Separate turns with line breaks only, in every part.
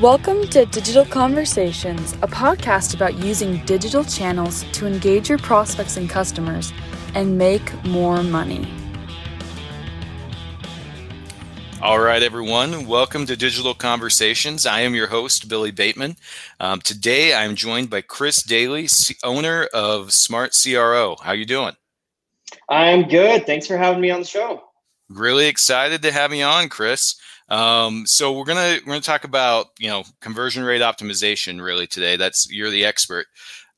Welcome to Digital Conversations, a podcast about using digital channels to engage your prospects and customers and make more money.
All right, everyone. Welcome to Digital Conversations. I am your host, Billy Bateman. Um, today, I'm joined by Chris Daly, owner of Smart CRO. How you doing?
I'm good. Thanks for having me on the show.
Really excited to have you on, Chris. Um, so we're gonna we're gonna talk about you know conversion rate optimization really today. That's you're the expert.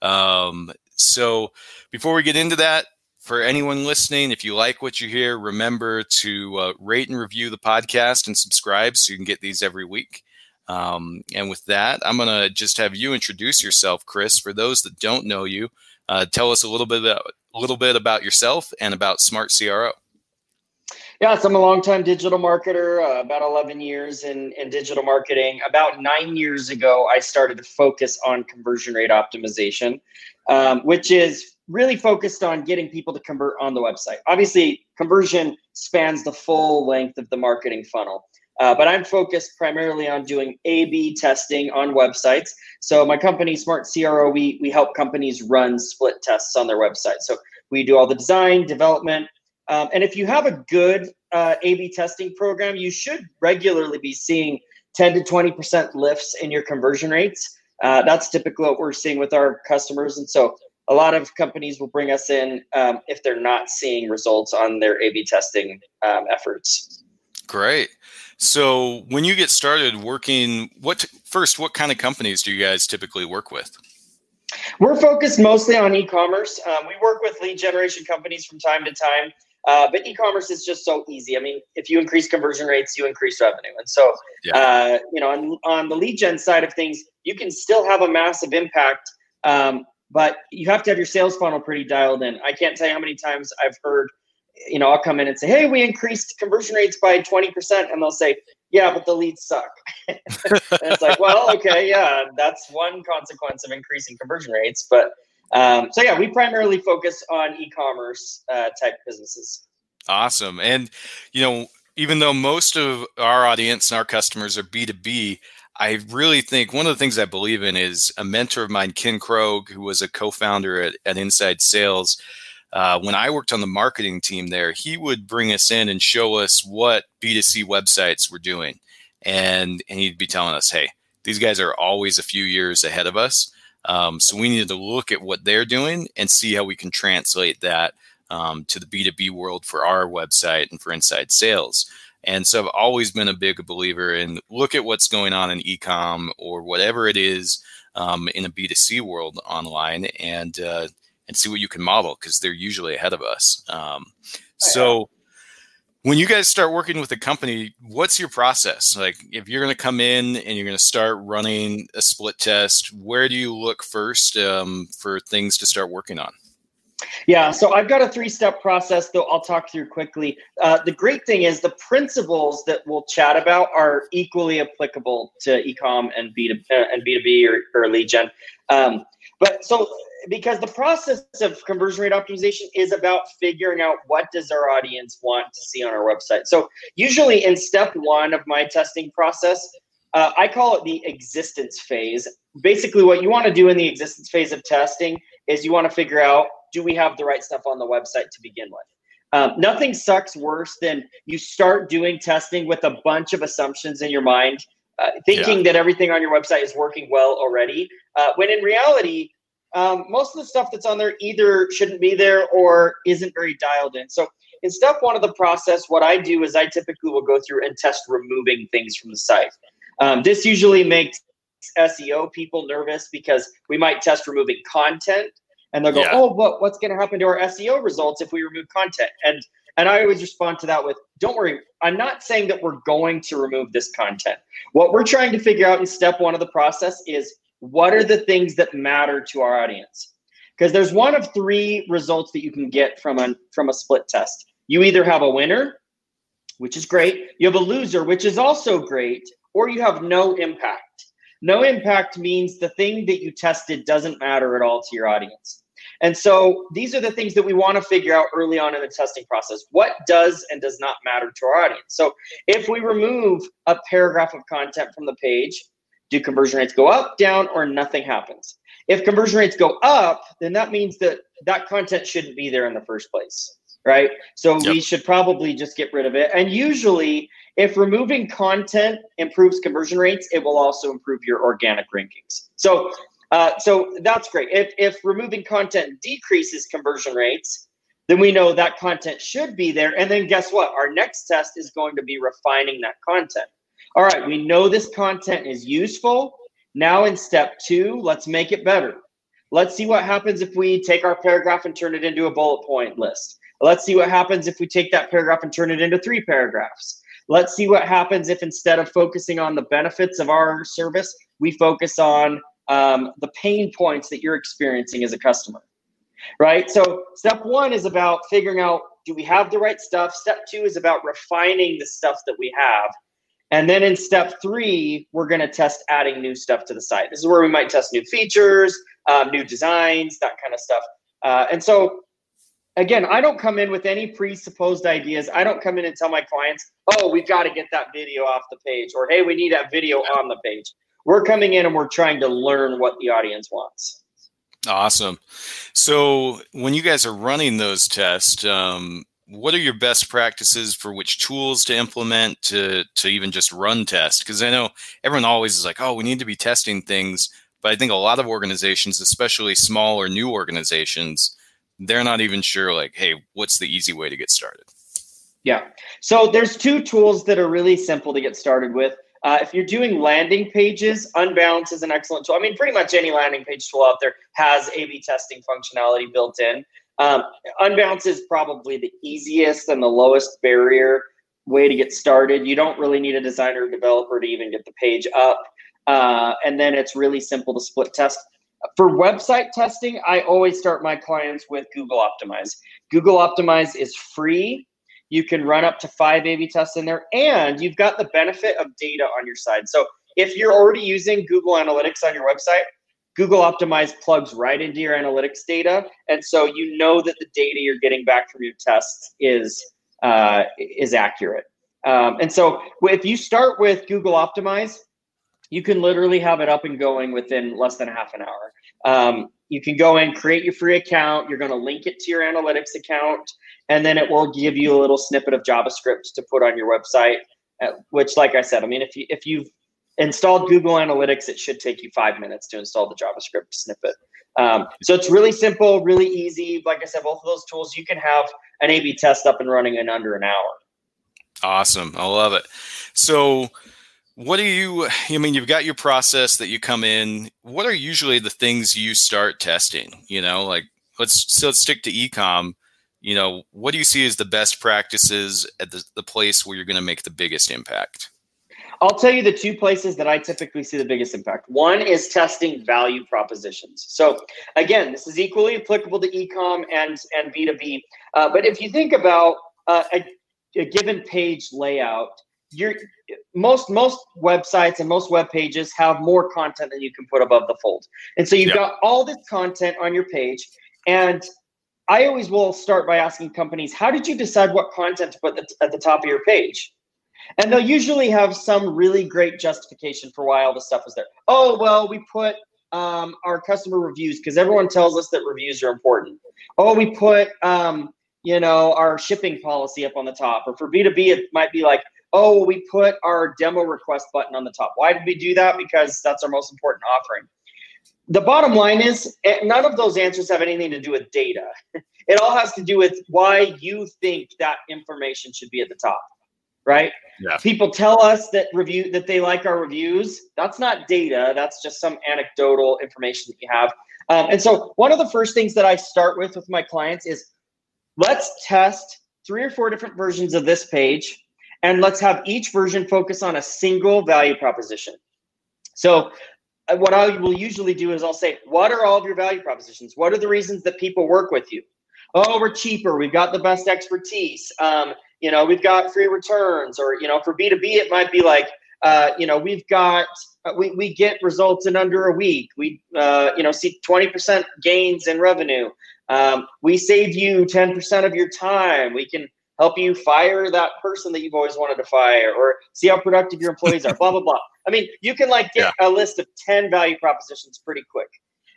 Um, so before we get into that, for anyone listening, if you like what you hear, remember to uh, rate and review the podcast and subscribe so you can get these every week. Um, and with that, I'm gonna just have you introduce yourself, Chris. For those that don't know you, uh, tell us a little bit about a little bit about yourself and about Smart CRO.
Yeah, so I'm a longtime digital marketer, uh, about 11 years in, in digital marketing. About nine years ago, I started to focus on conversion rate optimization, um, which is really focused on getting people to convert on the website. Obviously, conversion spans the full length of the marketing funnel. Uh, but I'm focused primarily on doing A/B testing on websites. So my company, Smart CRO, we we help companies run split tests on their website. So we do all the design, development, um, and if you have a good uh, A/B testing program, you should regularly be seeing 10 to 20% lifts in your conversion rates. Uh, that's typically what we're seeing with our customers, and so a lot of companies will bring us in um, if they're not seeing results on their A/B testing um, efforts.
Great. So when you get started working, what first? What kind of companies do you guys typically work with?
We're focused mostly on e-commerce. Um, we work with lead generation companies from time to time. Uh, but e-commerce is just so easy. I mean, if you increase conversion rates, you increase revenue. And so, yeah. uh, you know, on, on the lead gen side of things, you can still have a massive impact, um, but you have to have your sales funnel pretty dialed in. I can't tell you how many times I've heard, you know, I'll come in and say, "Hey, we increased conversion rates by twenty percent," and they'll say, "Yeah, but the leads suck." and it's like, well, okay, yeah, that's one consequence of increasing conversion rates, but um, so yeah, we primarily focus on e-commerce uh, type businesses.
Awesome, and you know, even though most of our audience and our customers are B two B, I really think one of the things I believe in is a mentor of mine, Ken Krogue, who was a co-founder at, at Inside Sales. Uh, when I worked on the marketing team there, he would bring us in and show us what B2C websites were doing. And, and he'd be telling us, hey, these guys are always a few years ahead of us. Um, so we need to look at what they're doing and see how we can translate that um, to the B2B world for our website and for inside sales. And so I've always been a big believer in look at what's going on in ecom or whatever it is um, in a B2C world online and uh, and see what you can model because they're usually ahead of us. Um, so when you guys start working with a company, what's your process? Like, if you're going to come in and you're going to start running a split test, where do you look first um, for things to start working on?
Yeah, so I've got a three-step process though I'll talk through quickly. Uh, the great thing is the principles that we'll chat about are equally applicable to ecom and B to uh, and B two B or, or lead gen. Um, but so because the process of conversion rate optimization is about figuring out what does our audience want to see on our website. So usually in step one of my testing process, uh, I call it the existence phase. Basically, what you want to do in the existence phase of testing is you want to figure out do we have the right stuff on the website to begin with. Um, nothing sucks worse than you start doing testing with a bunch of assumptions in your mind, uh, thinking yeah. that everything on your website is working well already, uh, when in reality, um, most of the stuff that's on there either shouldn't be there or isn't very dialed in. So in step one of the process, what I do is I typically will go through and test removing things from the site. Um, this usually makes SEO people nervous because we might test removing content and they'll go, yeah. oh, but what's going to happen to our SEO results if we remove content? And and I always respond to that with, don't worry, I'm not saying that we're going to remove this content. What we're trying to figure out in step one of the process is what are the things that matter to our audience? Because there's one of three results that you can get from a from a split test. You either have a winner, which is great, you have a loser, which is also great, or you have no impact. No impact means the thing that you tested doesn't matter at all to your audience. And so these are the things that we want to figure out early on in the testing process. What does and does not matter to our audience? So if we remove a paragraph of content from the page, Do conversion rates go up, down, or nothing happens? If conversion rates go up, then that means that that content shouldn't be there in the first place, right? So yep. we should probably just get rid of it. And usually, if removing content improves conversion rates, it will also improve your organic rankings. So, uh, so that's great. If if removing content decreases conversion rates, then we know that content should be there. And then guess what? Our next test is going to be refining that content. All right, we know this content is useful. Now, in step two, let's make it better. Let's see what happens if we take our paragraph and turn it into a bullet point list. Let's see what happens if we take that paragraph and turn it into three paragraphs. Let's see what happens if instead of focusing on the benefits of our service, we focus on um, the pain points that you're experiencing as a customer. Right. So, step one is about figuring out do we have the right stuff? Step two is about refining the stuff that we have. And then in step three, we're going to test adding new stuff to the site. This is where we might test new features, um, new designs, that kind of stuff. Uh, and so, again, I don't come in with any presupposed ideas. I don't come in and tell my clients, oh, we've got to get that video off the page, or hey, we need that video on the page. We're coming in and we're trying to learn what the audience wants.
Awesome. So, when you guys are running those tests, um, what are your best practices for which tools to implement to to even just run tests? because i know everyone always is like oh we need to be testing things but i think a lot of organizations especially small or new organizations they're not even sure like hey what's the easy way to get started
yeah so there's two tools that are really simple to get started with uh, if you're doing landing pages, Unbounce is an excellent tool. I mean, pretty much any landing page tool out there has A/B testing functionality built in. Um, Unbounce is probably the easiest and the lowest barrier way to get started. You don't really need a designer or developer to even get the page up. Uh, and then it's really simple to split test. For website testing, I always start my clients with Google Optimize. Google Optimize is free. You can run up to five A B tests in there, and you've got the benefit of data on your side. So if you're already using Google Analytics on your website, Google Optimize plugs right into your analytics data, and so you know that the data you're getting back from your tests is uh, is accurate. Um, and so if you start with Google Optimize, you can literally have it up and going within less than half an hour. Um, you can go in, create your free account. You're going to link it to your analytics account, and then it will give you a little snippet of JavaScript to put on your website. Uh, which, like I said, I mean, if you if you've installed Google Analytics, it should take you five minutes to install the JavaScript snippet. Um, so it's really simple, really easy. Like I said, both of those tools, you can have an A B test up and running in under an hour.
Awesome. I love it. So, what do you, I mean, you've got your process that you come in. What are usually the things you start testing? You know, like let's, so let's stick to ecom. You know, what do you see as the best practices at the, the place where you're going to make the biggest impact?
I'll tell you the two places that I typically see the biggest impact. One is testing value propositions. So again, this is equally applicable to ecom and and B2B. Uh, but if you think about uh, a, a given page layout, you're most most websites and most web pages have more content than you can put above the fold. And so you've yep. got all this content on your page and I always will start by asking companies, how did you decide what content to put at the top of your page? And they'll usually have some really great justification for why all the stuff is there. Oh, well, we put um, our customer reviews because everyone tells us that reviews are important. Oh, we put, um, you know, our shipping policy up on the top. Or for B2B, it might be like, oh, we put our demo request button on the top. Why did we do that? Because that's our most important offering. The bottom line is eh, none of those answers have anything to do with data. It all has to do with why you think that information should be at the top right? Yeah. People tell us that review that they like our reviews. That's not data. That's just some anecdotal information that you have. Um, and so one of the first things that I start with with my clients is let's test three or four different versions of this page, and let's have each version focus on a single value proposition. So uh, what I will usually do is I'll say, what are all of your value propositions? What are the reasons that people work with you? Oh, we're cheaper. We've got the best expertise. Um, you know, we've got free returns, or you know, for B two B, it might be like, uh, you know, we've got uh, we, we get results in under a week. We uh, you know see twenty percent gains in revenue. Um, we save you ten percent of your time. We can help you fire that person that you've always wanted to fire, or see how productive your employees are. blah blah blah. I mean, you can like get yeah. a list of 10 value propositions pretty quick.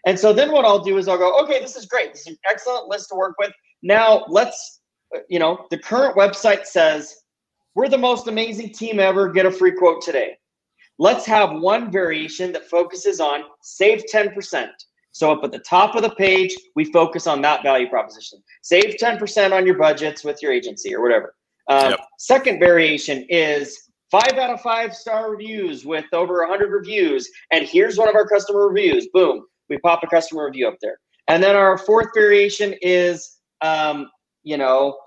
And so then what I'll do is I'll go, okay, this is great. This is an excellent list to work with. Now let's, you know, the current website says we're the most amazing team ever. Get a free quote today. Let's have one variation that focuses on save 10%. So up at the top of the page, we focus on that value proposition. Save 10% on your budgets with your agency or whatever. Um, yep. Second variation is five out of five star reviews with over 100 reviews. And here's one of our customer reviews. Boom, we pop a customer review up there. And then our fourth variation is, um, you know,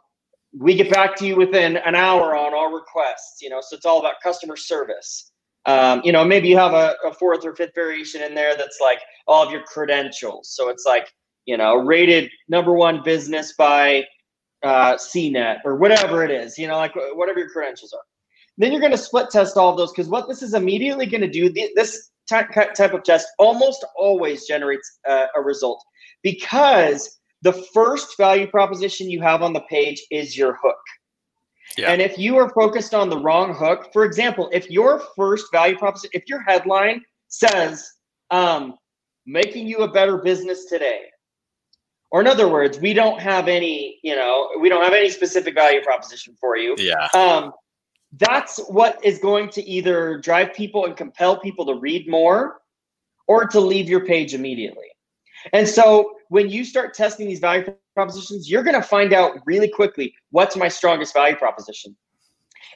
we get back to you within an hour on all requests. You know, so it's all about customer service. Um, you know, maybe you have a, a, fourth or fifth variation in there that's like all of your credentials. So it's like, you know, rated number one business by uh, CNET or whatever it is, you know, like whatever your credentials are. Then you're going to split test all of those because what this is immediately going to do, this type of test almost always generates uh, a result because the first value proposition you have on the page is your hook. Yeah. And if you are focused on the wrong hook, for example, if your first value proposition, if your headline says, um, making you a better business today, or in other words, we don't have any, you know, we don't have any specific value proposition for you.
Yeah.
Um, that's what is going to either drive people and compel people to read more or to leave your page immediately. And so when you start testing these value propositions, you're going to find out really quickly what's my strongest value proposition.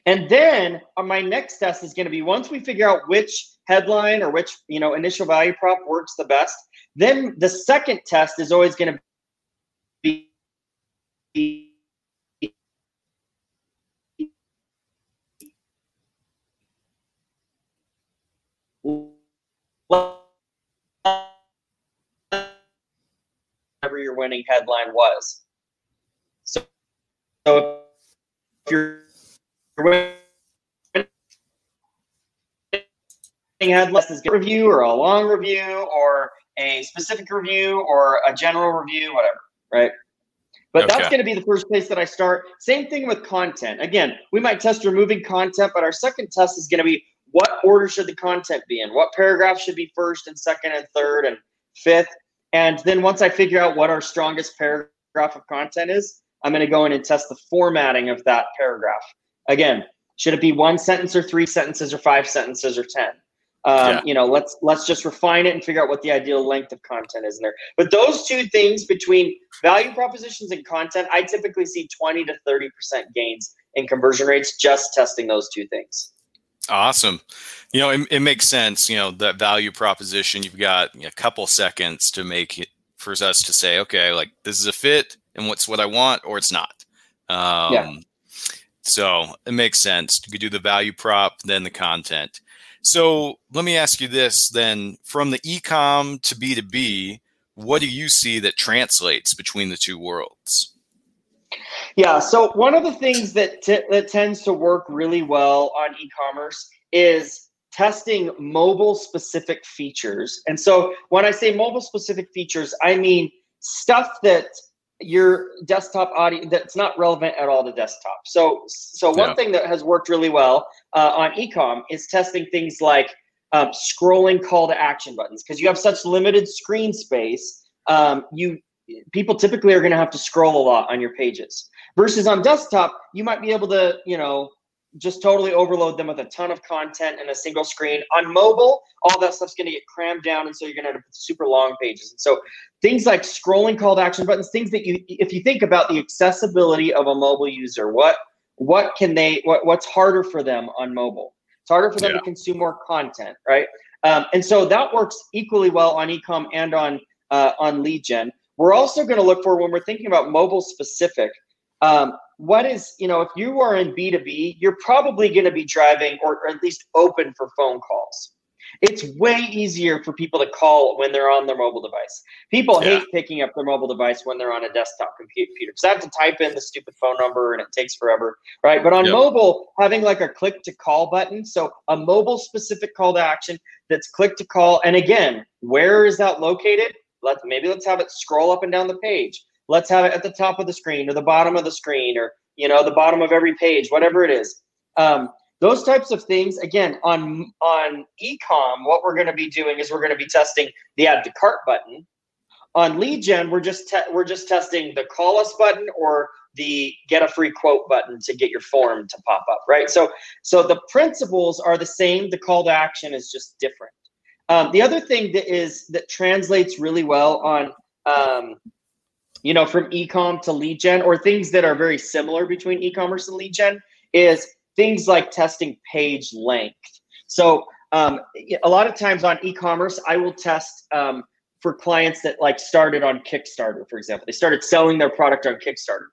And then uh, my next test is going to be once we figure out which headline or which, you know, initial value prop works the best, then the second test is always going to be whatever your winning headline was. So, so if you're winning headline is a review or a long review or a specific review or a general review, whatever right? But okay. that's going to be the first place that I start. Same thing with content. Again, we might test removing content, but our second test is going to be what order should the content be in? What paragraph should be first and second and third and fifth? And then once I figure out what our strongest paragraph of content is, I'm going to go in and test the formatting of that paragraph. Again, should it be one sentence or three sentences or five sentences or 10? Um, yeah. You know, let's let's just refine it and figure out what the ideal length of content is in there. But those two things between value propositions and content, I typically see 20 to 30 percent gains in conversion rates just testing those two things.
Awesome. You know, it, it makes sense. You know, that value proposition, you've got a couple seconds to make it for us to say, okay, like this is a fit and what's what I want or it's not. Um, yeah. So it makes sense. You could do the value prop, then the content. So let me ask you this then from the ecom to B2B, what do you see that translates between the two worlds?
Yeah, so one of the things that t- that tends to work really well on e-commerce is testing mobile specific features. And so when I say mobile specific features, I mean stuff that your desktop audio that's not relevant at all to desktop. So, so one yeah. thing that has worked really well uh, on ecom is testing things like um, scrolling call to action buttons because you have such limited screen space. Um, you people typically are going to have to scroll a lot on your pages versus on desktop you might be able to you know just totally overload them with a ton of content and a single screen. On mobile, all that stuff's going to get crammed down, and so you're going to have super long pages. And so things like scrolling call to action buttons, things that you, if you think about the accessibility of a mobile user, what what can they, what, what's harder for them on mobile? It's harder for them yeah. to consume more content, right? Um, and so that works equally well on ecom and on uh, on lead gen. We're also going to look for when we're thinking about mobile specific. Um, what is you know if you are in b2b you're probably going to be driving or, at least open for phone calls it's way easier for people to call when they're on their mobile device people yeah. hate picking up their mobile device when they're on a desktop computer because i have to type in the stupid phone number and it takes forever right but on yep. mobile having like a click to call button so a mobile specific call to action that's click to call and again where is that located let maybe let's have it scroll up and down the page let's have it at the top of the screen or the bottom of the screen or you know the bottom of every page whatever it is um, those types of things, again, on on ecom, what we're going to be doing is we're going to be testing the add to cart button. On lead gen, we're just te- we're just testing the call us button or the get a free quote button to get your form to pop up, right? So so the principles are the same. The call to action is just different. Um, the other thing that is that translates really well on um, you know from ecom to lead gen or things that are very similar between e-commerce and lead gen is things like testing page length. So um, a lot of times on e-commerce, I will test um, for clients that like started on Kickstarter, for example. They started selling their product on Kickstarter.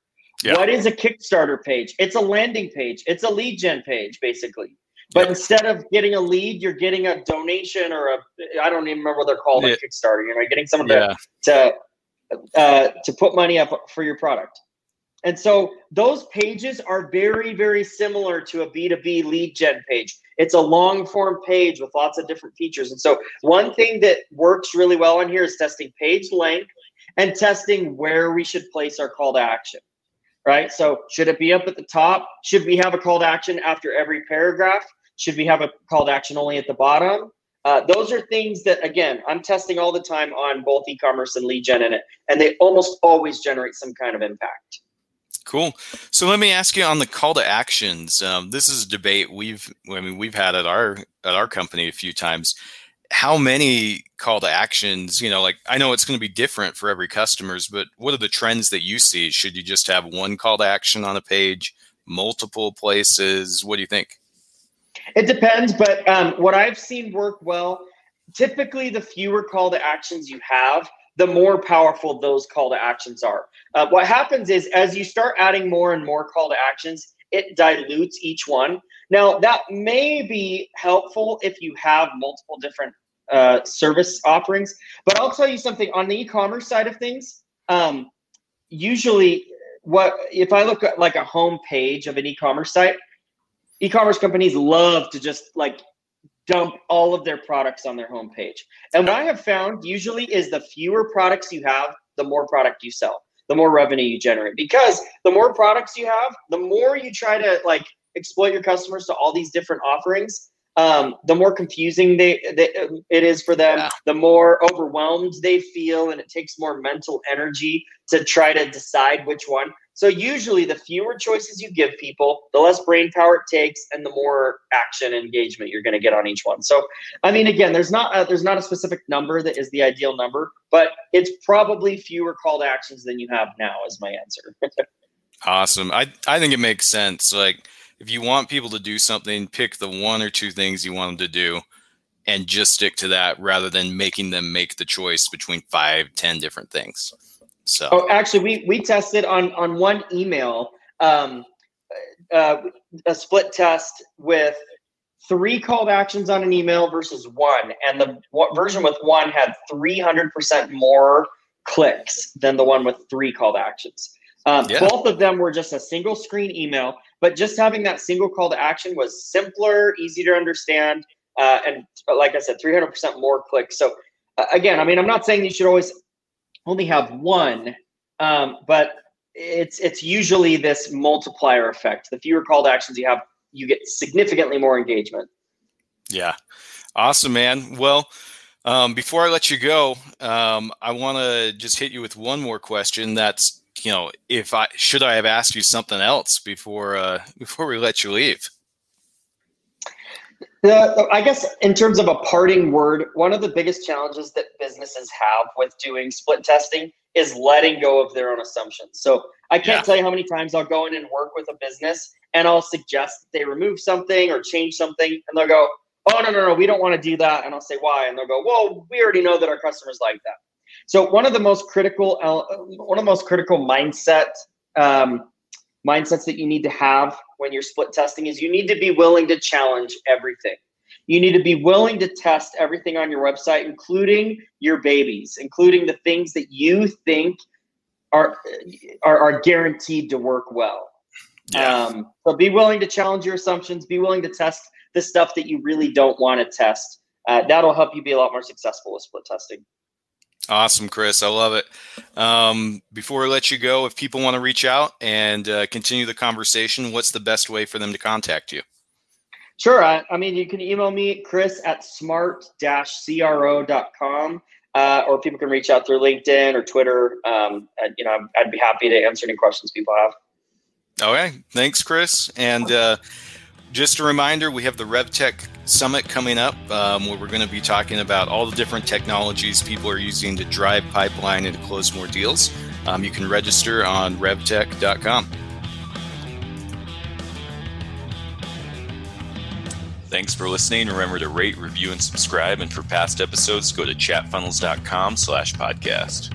Yeah. What is a Kickstarter page? It's a landing page. It's a lead gen page, basically. But yeah. instead of getting a lead, you're getting a donation or a I don't even remember what they're called yeah. on Kickstarter. You know, getting someone to to uh, to put money up for your product. And so those pages are very, very similar to a B2B lead gen page. It's a long form page with lots of different features. And so one thing that works really well on here is testing page length and testing where we should place our call to action. Right? So should it be up at the top? Should we have a call to action after every paragraph? Should we have a call to action only at the bottom? Uh, those are things that again I'm testing all the time on both e-commerce and lead gen in it, and they almost always generate some kind of impact.
Cool. So let me ask you on the call to actions. Um, this is a debate we've, I mean, we've had at our at our company a few times. How many call to actions? You know, like I know it's going to be different for every customers, but what are the trends that you see? Should you just have one call to action on a page, multiple places? What do you think?
It depends, but um, what I've seen work well. Typically, the fewer call to actions you have, the more powerful those call to actions are. Uh, what happens is as you start adding more and more call to actions, it dilutes each one. Now, that may be helpful if you have multiple different uh, service offerings, but I'll tell you something on the e commerce side of things. Um, usually, what if I look at like a home page of an e commerce site, e commerce companies love to just like dump all of their products on their homepage. And what I have found usually is the fewer products you have, the more product you sell, the more revenue you generate. Because the more products you have, the more you try to like exploit your customers to all these different offerings. Um, the more confusing they, they, it is for them, yeah. the more overwhelmed they feel, and it takes more mental energy to try to decide which one. So usually, the fewer choices you give people, the less brain power it takes, and the more action engagement you're going to get on each one. So, I mean, again, there's not a, there's not a specific number that is the ideal number, but it's probably fewer call to actions than you have now. Is my answer.
awesome. I I think it makes sense. Like if you want people to do something, pick the one or two things you want them to do and just stick to that rather than making them make the choice between five, ten different things. So,
oh, actually, we we tested on on one email um, uh, a split test with three call to actions on an email versus one, and the version with one had three hundred percent more clicks than the one with three call to actions. Um, yeah. Both of them were just a single screen email, but just having that single call to action was simpler, easy to understand, uh, and like I said, 300% more clicks. So, uh, again, I mean, I'm not saying you should always only have one, um, but it's it's usually this multiplier effect. The fewer call to actions you have, you get significantly more engagement.
Yeah, awesome, man. Well, um, before I let you go, um, I want to just hit you with one more question. That's you know, if I should I have asked you something else before uh, before we let you leave.
The, I guess in terms of a parting word, one of the biggest challenges that businesses have with doing split testing is letting go of their own assumptions. So I can't yeah. tell you how many times I'll go in and work with a business and I'll suggest they remove something or change something and they'll go, oh, no, no, no, we don't want to do that. And I'll say, why? And they'll go, well, we already know that our customers like that. So one of the most critical, uh, one of the most critical mindset um, mindsets that you need to have when you're split testing is you need to be willing to challenge everything. You need to be willing to test everything on your website, including your babies, including the things that you think are are, are guaranteed to work well. Yeah. Um, so be willing to challenge your assumptions. Be willing to test the stuff that you really don't want to test. Uh, that'll help you be a lot more successful with split testing.
Awesome, Chris. I love it. Um, before I let you go, if people want to reach out and uh, continue the conversation, what's the best way for them to contact you?
Sure. I, I mean, you can email me, Chris at smart-cro.com. Uh, or people can reach out through LinkedIn or Twitter. Um, and, you know, I'd, I'd, be happy to answer any questions people have.
Okay, thanks, Chris. And uh, just a reminder, we have the RevTech Summit coming up, um, where we're going to be talking about all the different technologies people are using to drive pipeline and to close more deals. Um, you can register on revtech.com.
Thanks for listening. Remember to rate, review, and subscribe. And for past episodes, go to chatfunnels.com slash podcast.